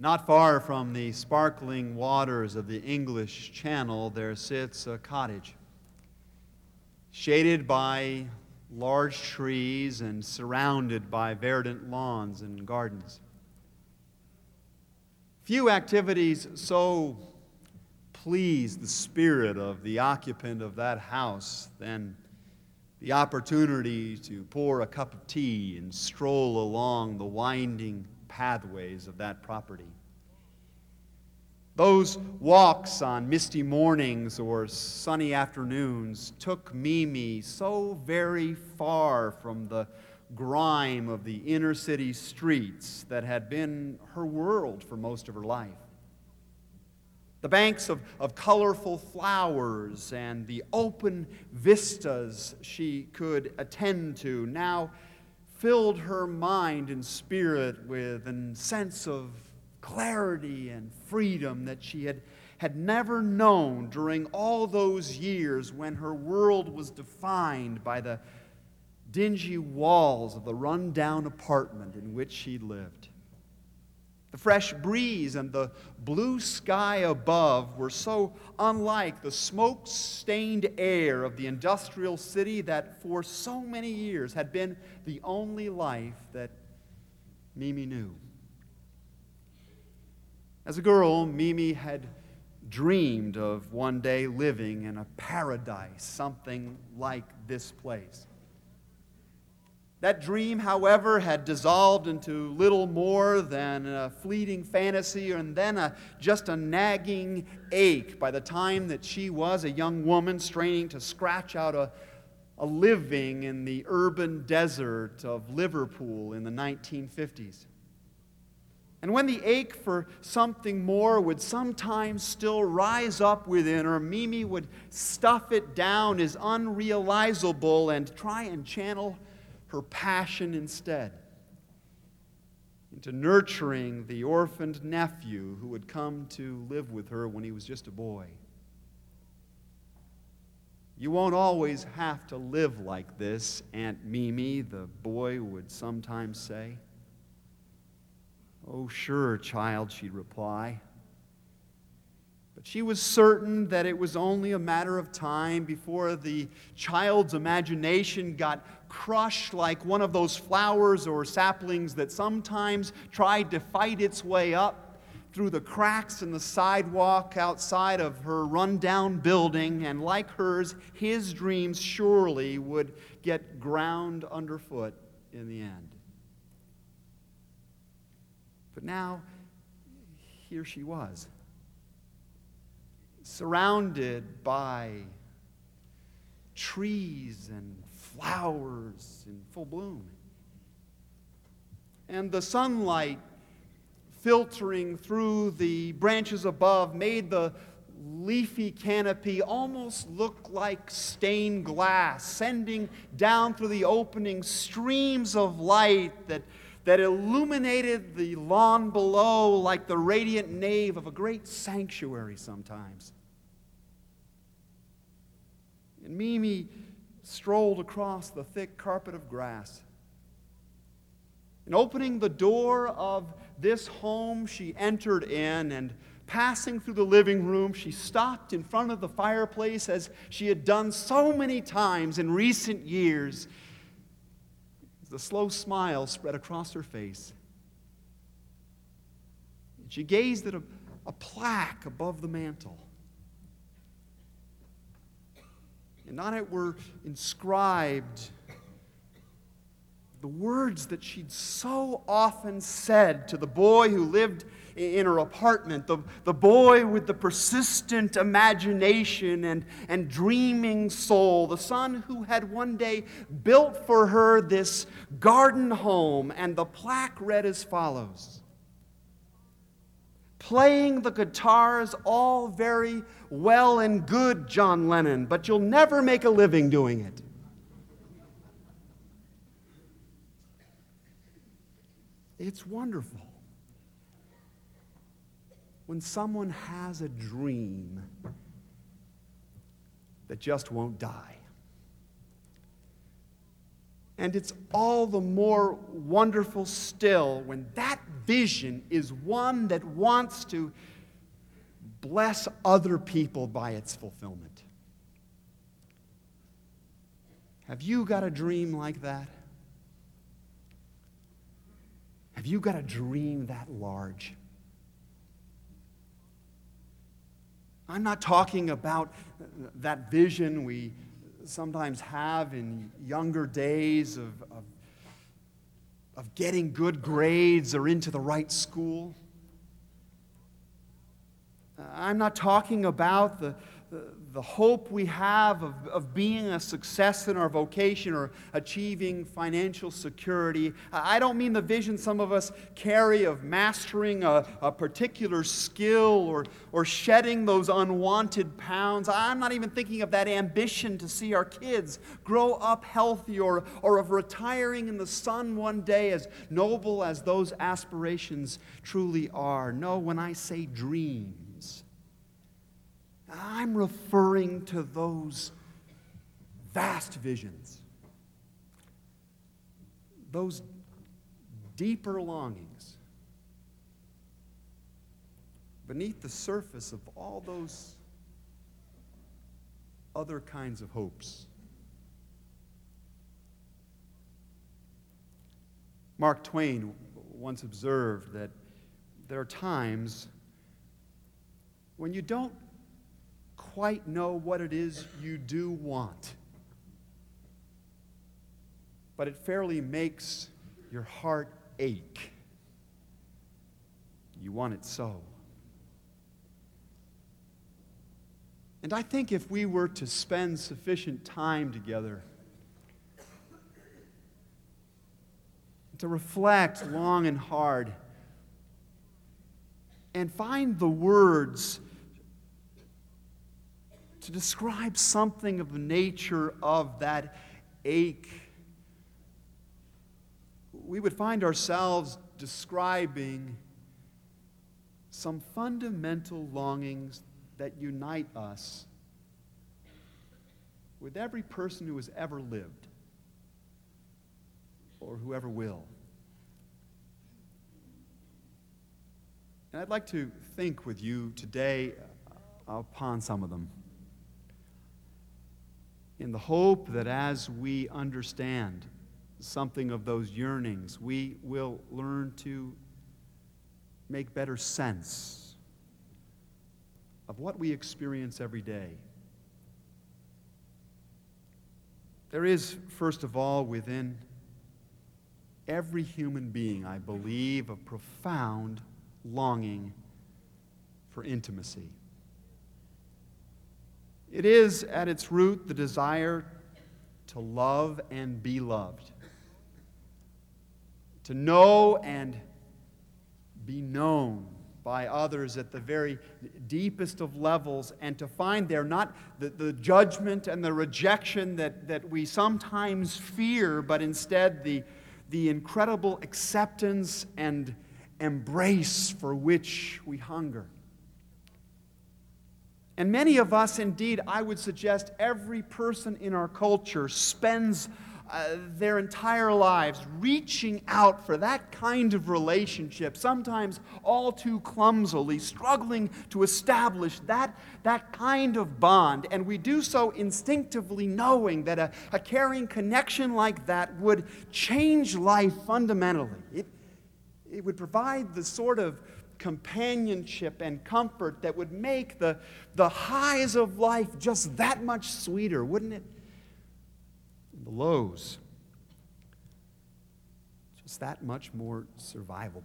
Not far from the sparkling waters of the English Channel, there sits a cottage, shaded by large trees and surrounded by verdant lawns and gardens. Few activities so please the spirit of the occupant of that house than the opportunity to pour a cup of tea and stroll along the winding pathways of that property. Those walks on misty mornings or sunny afternoons took Mimi so very far from the grime of the inner city streets that had been her world for most of her life. The banks of, of colorful flowers and the open vistas she could attend to now filled her mind and spirit with a sense of clarity and freedom that she had, had never known during all those years when her world was defined by the dingy walls of the rundown apartment in which she lived. The fresh breeze and the blue sky above were so unlike the smoke stained air of the industrial city that for so many years had been the only life that Mimi knew. As a girl, Mimi had dreamed of one day living in a paradise, something like this place. That dream, however, had dissolved into little more than a fleeting fantasy and then a, just a nagging ache by the time that she was a young woman straining to scratch out a, a living in the urban desert of Liverpool in the 1950s. And when the ache for something more would sometimes still rise up within her, Mimi would stuff it down as unrealizable and try and channel her passion instead into nurturing the orphaned nephew who would come to live with her when he was just a boy. You won't always have to live like this, Aunt Mimi, the boy would sometimes say. Oh, sure, child, she'd reply. But she was certain that it was only a matter of time before the child's imagination got crushed like one of those flowers or saplings that sometimes tried to fight its way up through the cracks in the sidewalk outside of her rundown building, and like hers, his dreams surely would get ground underfoot in the end. But now, here she was surrounded by trees and flowers in full bloom. And the sunlight filtering through the branches above made the leafy canopy almost look like stained glass, sending down through the opening streams of light that, that illuminated the lawn below like the radiant nave of a great sanctuary sometimes. And Mimi strolled across the thick carpet of grass. And opening the door of this home, she entered in and passing through the living room, she stopped in front of the fireplace as she had done so many times in recent years. The slow smile spread across her face. She gazed at a, a plaque above the mantel. On it were inscribed the words that she'd so often said to the boy who lived in her apartment, the, the boy with the persistent imagination and, and dreaming soul, the son who had one day built for her this garden home. And the plaque read as follows Playing the guitars, all very well and good, John Lennon, but you'll never make a living doing it. It's wonderful when someone has a dream that just won't die. And it's all the more wonderful still when that vision is one that wants to bless other people by its fulfillment. Have you got a dream like that? Have you got a dream that large? I'm not talking about that vision we sometimes have in younger days of, of, of getting good grades or into the right school. Uh, I'm not talking about the, the hope we have of, of being a success in our vocation or achieving financial security. I don't mean the vision some of us carry of mastering a, a particular skill or, or shedding those unwanted pounds. I'm not even thinking of that ambition to see our kids grow up healthy or, or of retiring in the sun one day as noble as those aspirations truly are. No, when I say dream, I'm referring to those vast visions, those deeper longings beneath the surface of all those other kinds of hopes. Mark Twain once observed that there are times when you don't quite know what it is you do want. But it fairly makes your heart ache. You want it so. And I think if we were to spend sufficient time together to reflect long and hard and find the words to describe something of the nature of that ache, we would find ourselves describing some fundamental longings that unite us with every person who has ever lived or whoever will. And I'd like to think with you today upon some of them in the hope that as we understand something of those yearnings, we will learn to make better sense of what we experience every day. There is, first of all, within every human being, I believe, a profound longing for intimacy. It is at its root the desire to love and be loved, to know and be known by others at the very deepest of levels, and to find there not the, the judgment and the rejection that, that we sometimes fear, but instead the, the incredible acceptance and embrace for which we hunger. And many of us, indeed, I would suggest every person in our culture spends uh, their entire lives reaching out for that kind of relationship, sometimes all too clumsily, struggling to establish that, that kind of bond. And we do so instinctively, knowing that a, a caring connection like that would change life fundamentally. It, it would provide the sort of companionship and comfort that would make the, the highs of life just that much sweeter, wouldn't it? The lows, just that much more survivable.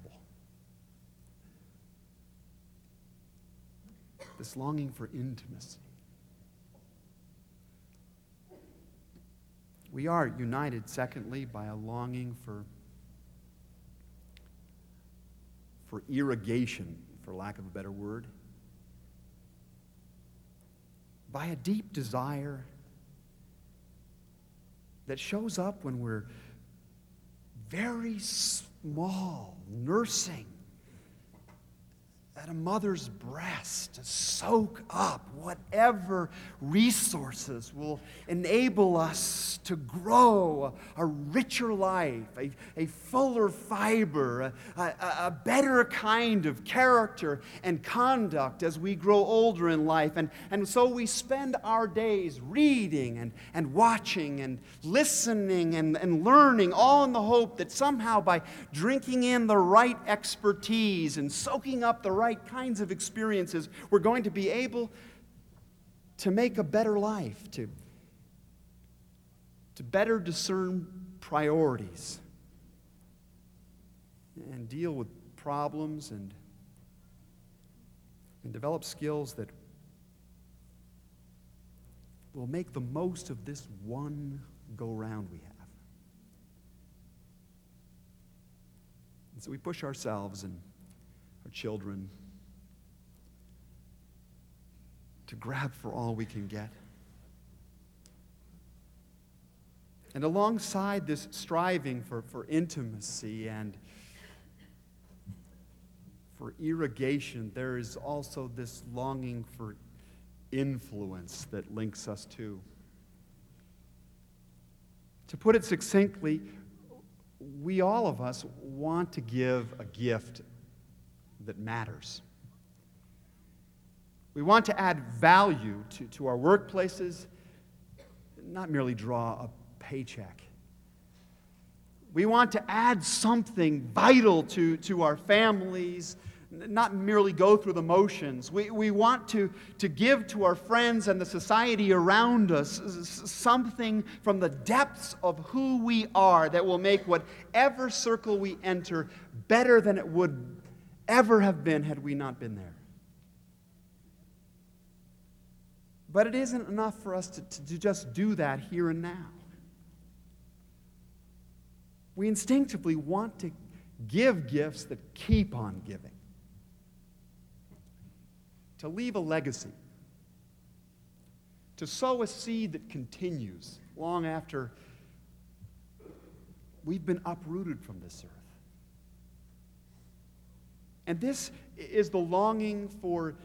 This longing for intimacy. We are united, secondly, by a longing for for irrigation, for lack of a better word, by a deep desire that shows up when we're very small, nursing at a mother's breast to soak up whatever resources will enable us to grow a richer life, a, a fuller fiber, a, a, a better kind of character and conduct as we grow older in life. And, and so we spend our days reading and, and watching and listening and, and learning, all in the hope that somehow by drinking in the right expertise and soaking up the right right kinds of experiences, we're going to be able to make a better life, to, to better discern priorities and deal with problems and, and develop skills that will make the most of this one go round we have. And so we push ourselves and our children to grab for all we can get. And alongside this striving for, for intimacy and for irrigation, there is also this longing for influence that links us to. To put it succinctly, we all of us want to give a gift that matters. We want to add value to, to our workplaces, not merely draw a paycheck. We want to add something vital to, to our families, not merely go through the motions. We, we want to, to give to our friends and the society around us something from the depths of who we are that will make whatever circle we enter better than it would ever have been had we not been there. But it isn't enough for us to, to, just do that here and now. We instinctively want to give gifts that keep on giving, to leave a legacy, to sow a seed that continues long after we've been uprooted from this earth. And this is the longing for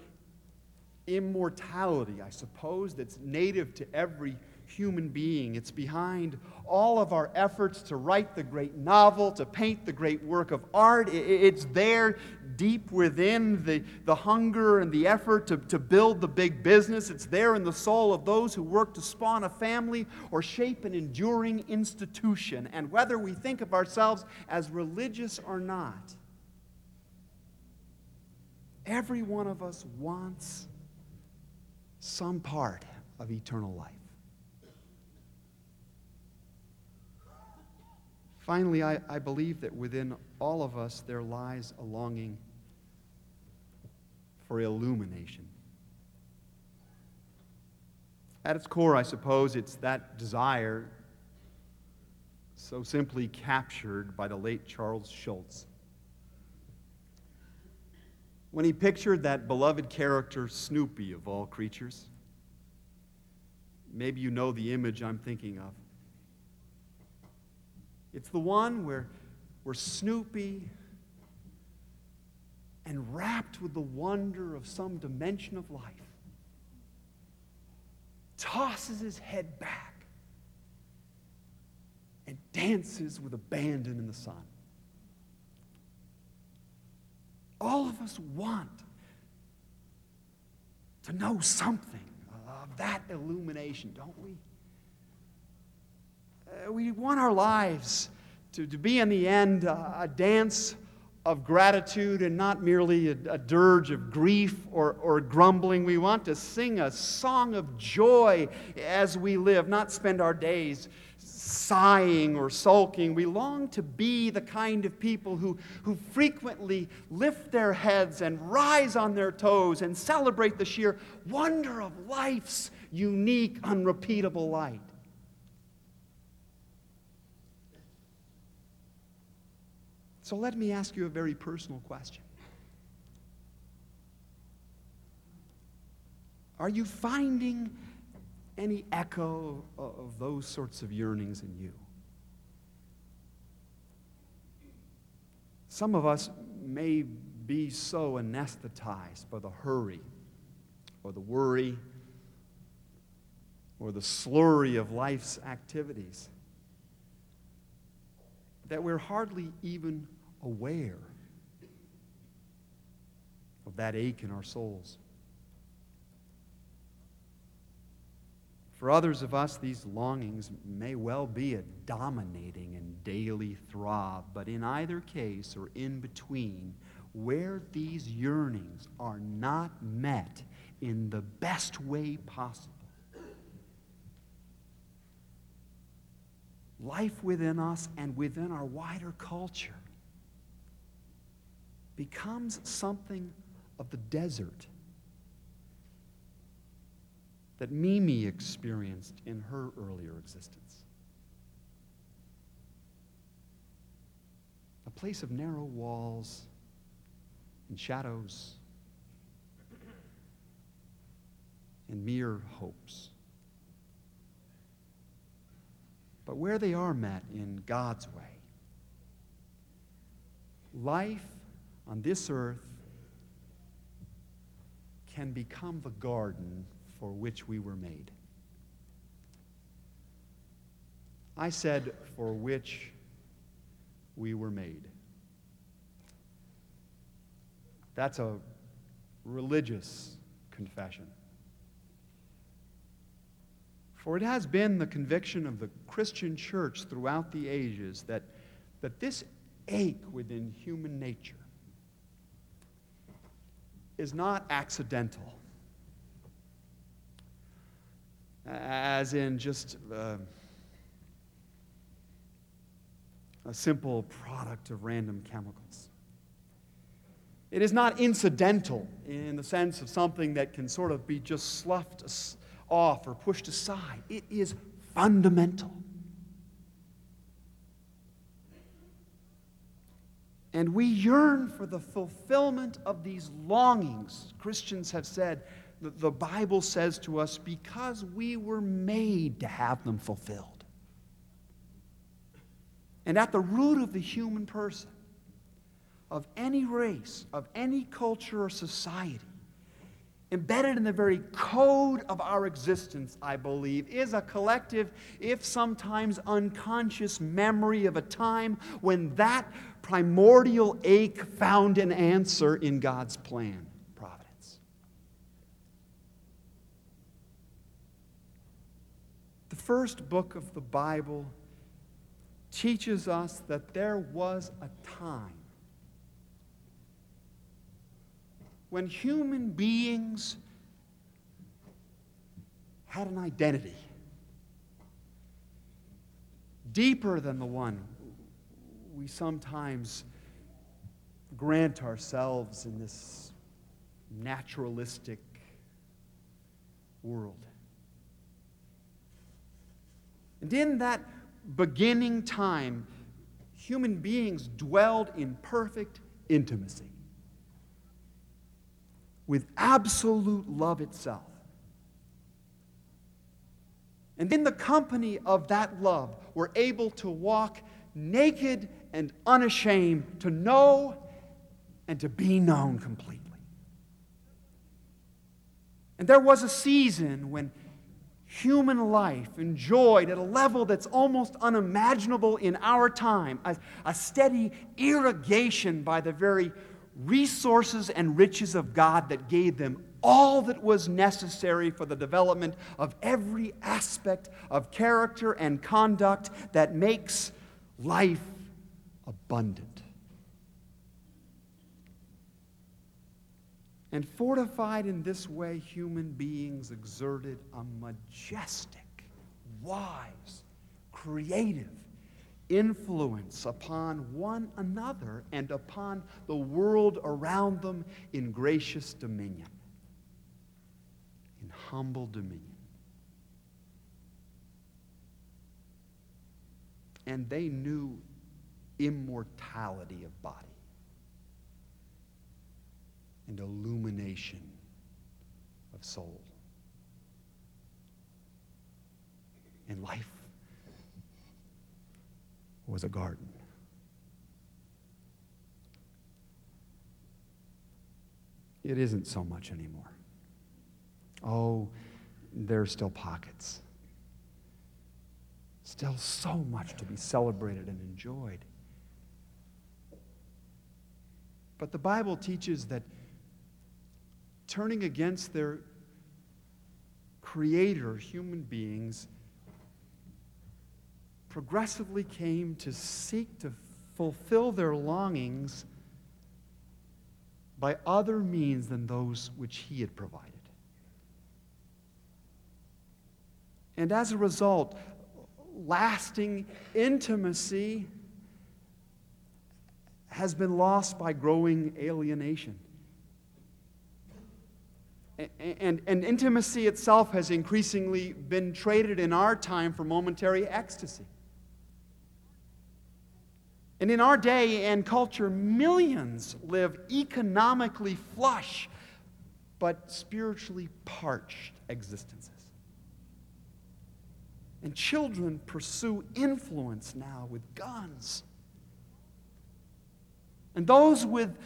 immortality, I suppose, that's native to every human being. It's behind all of our efforts to write the great novel, to paint the great work of art. It's there deep within the, the hunger and the effort to, to build the big business. It's there in the soul of those who work to spawn a family or shape an enduring institution. And whether we think of ourselves as religious or not, every one of us wants some part of eternal life. Finally, I, I believe that within all of us there lies a longing for illumination. At its core, I suppose, it's that desire so simply captured by the late Charles Schulz when he pictured that beloved character, Snoopy, of all creatures. Maybe you know the image I'm thinking of. It's the one where, where Snoopy, and wrapped with the wonder of some dimension of life, tosses his head back and dances with abandon in the sun. All of us want to know something of that illumination, don't we? Uh, we want our lives to, to be, in the end, uh, a dance of gratitude and not merely a, a dirge of grief or, or grumbling. We want to sing a song of joy as we live, not spend our days sighing or sulking. We long to be the kind of people who, who frequently lift their heads and rise on their toes and celebrate the sheer wonder of life's unique, unrepeatable light. So let me ask you a very personal question. Are you finding any echo of those sorts of yearnings in you. Some of us may be so anesthetized by the hurry or the worry or the slurry of life's activities that we're hardly even aware of that ache in our souls. For others of us, these longings may well be a dominating and daily throb, but in either case or in between, where these yearnings are not met in the best way possible, life within us and within our wider culture becomes something of the desert that Mimi experienced in her earlier existence. A place of narrow walls and shadows and mere hopes. But where they are met in God's way, life on this earth can become the garden for which we were made. I said, for which we were made. That's a religious confession. For it has been the conviction of the Christian church throughout the ages that, that this ache within human nature is not accidental as in just uh, a simple product of random chemicals. It is not incidental in the sense of something that can sort of be just sloughed off or pushed aside. It is fundamental. And we yearn for the fulfillment of these longings. Christians have said the Bible says to us because we were made to have them fulfilled. And at the root of the human person, of any race, of any culture or society, embedded in the very code of our existence, I believe, is a collective, if sometimes unconscious, memory of a time when that primordial ache found an answer in God's plan. First book of the Bible teaches us that there was a time when human beings had an identity deeper than the one we sometimes grant ourselves in this naturalistic world. And in that beginning time, human beings dwelled in perfect intimacy with absolute love itself. And in the company of that love, we're able to walk naked and unashamed, to know and to be known completely. And there was a season when human life enjoyed at a level that's almost unimaginable in our time, a, a, steady irrigation by the very resources and riches of God that gave them all that was necessary for the development of every aspect of character and conduct that makes life abundant. And fortified in this way, human beings exerted a majestic, wise, creative influence upon one another and upon the world around them in gracious dominion, in humble dominion. And they knew immortality of body and illumination of soul. And life was a garden. it isn't so much anymore. Oh, there are still pockets. Still so much to be celebrated and enjoyed. But the Bible teaches that turning against their creator, human beings, progressively came to seek to fulfill their longings by other means than those which he had provided. And as a result, lasting intimacy has been lost by growing alienation. And, and, intimacy itself has increasingly been traded in our time for momentary ecstasy. And in our day and culture, millions live economically flush but spiritually parched existences. And children pursue influence now with guns. And those with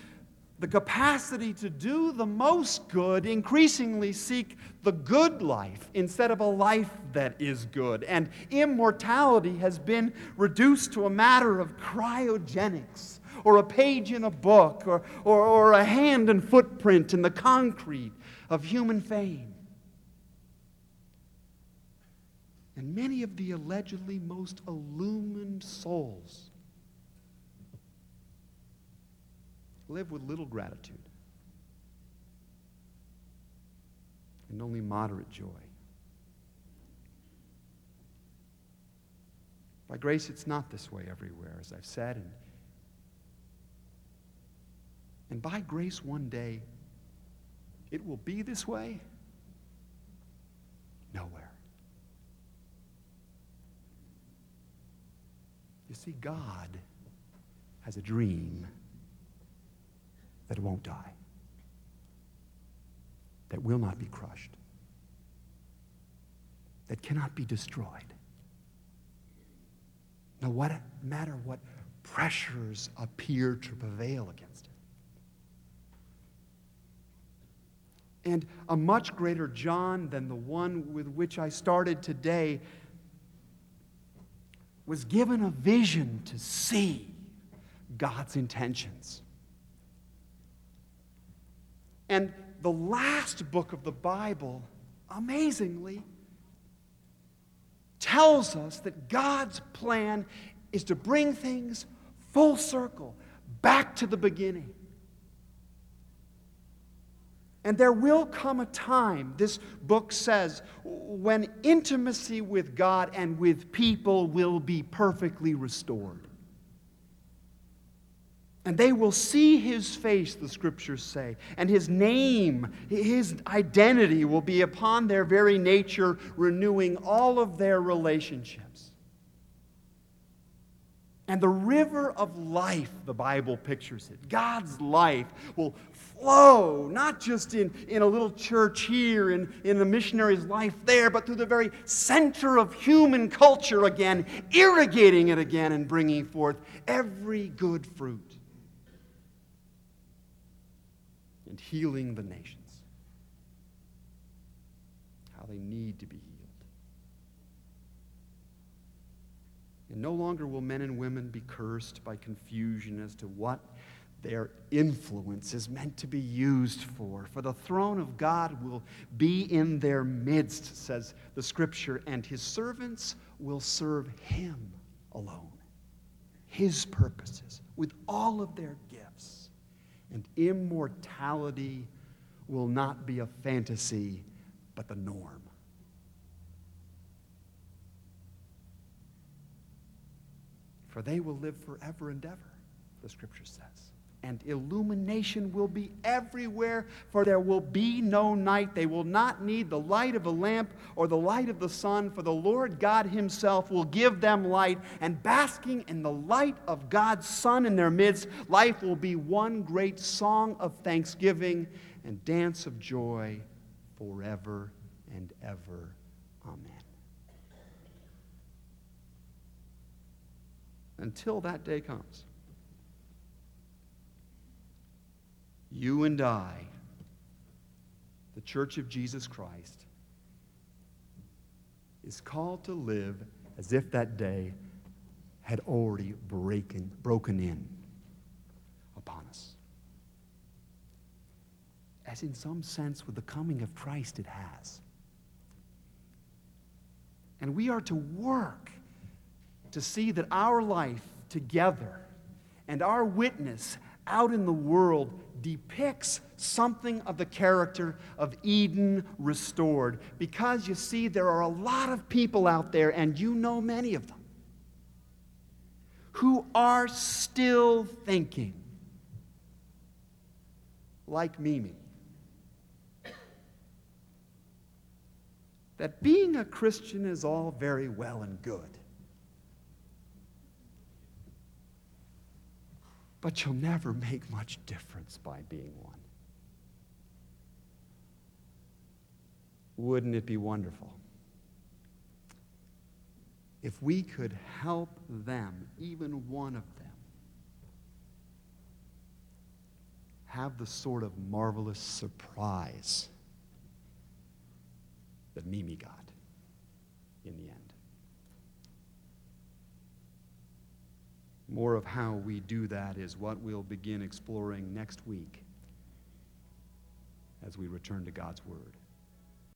the capacity to do the most good increasingly seek the good life instead of a life that is good. And immortality has been reduced to a matter of cryogenics or a page in a book or, or, or a hand and footprint in the concrete of human fame. And many of the allegedly most illumined souls live with little gratitude and only moderate joy. By grace, it's not this way everywhere, as I've said. And, and by grace, one day, it will be this way nowhere. You see, God has a dream that won't die, that will not be crushed, that cannot be destroyed. No what, matter what pressures appear to prevail against it. And a much greater John than the one with which I started today was given a vision to see God's intentions. And the last book of the Bible, amazingly, tells us that God's plan is to bring things full circle, back to the beginning. And there will come a time, this book says, when intimacy with God and with people will be perfectly restored. And they will see his face, the scriptures say, and his name, his identity will be upon their very nature, renewing all of their relationships. And the river of life, the Bible pictures it, God's life will flow, not just in, in a little church here, in, in the missionary's life there, but through the very center of human culture again, irrigating it again and bringing forth every good fruit. and healing the nations. How they need to be healed. And no longer will men and women be cursed by confusion as to what their influence is meant to be used for. For the throne of God will be in their midst, says the scripture, and his servants will serve him alone, his purposes, with all of their gifts and immortality will not be a fantasy, but the norm. For they will live forever and ever, the scripture says. And illumination will be everywhere, for there will be no night. They will not need the light of a lamp or the light of the sun, for the Lord God Himself will give them light. And basking in the light of God's Son in their midst, life will be one great song of thanksgiving and dance of joy forever and ever. Amen. Until that day comes. You and I the Church of Jesus Christ, is called to live as if that day had already breaking, broken in upon us. As in some sense, with the coming of Christ, it has. And we are to work to see that our life together and our witness out in the world depicts something of the character of Eden restored. Because you see, there are a lot of people out there, and you know many of them, who are still thinking like Mimi. That being a Christian is all very well and good. But you'll never make much difference by being one. Wouldn't it be wonderful if we could help them, even one of them, have the sort of marvelous surprise that Mimi got in the end? More of how we do that is what we'll begin exploring next week as we return to God's Word.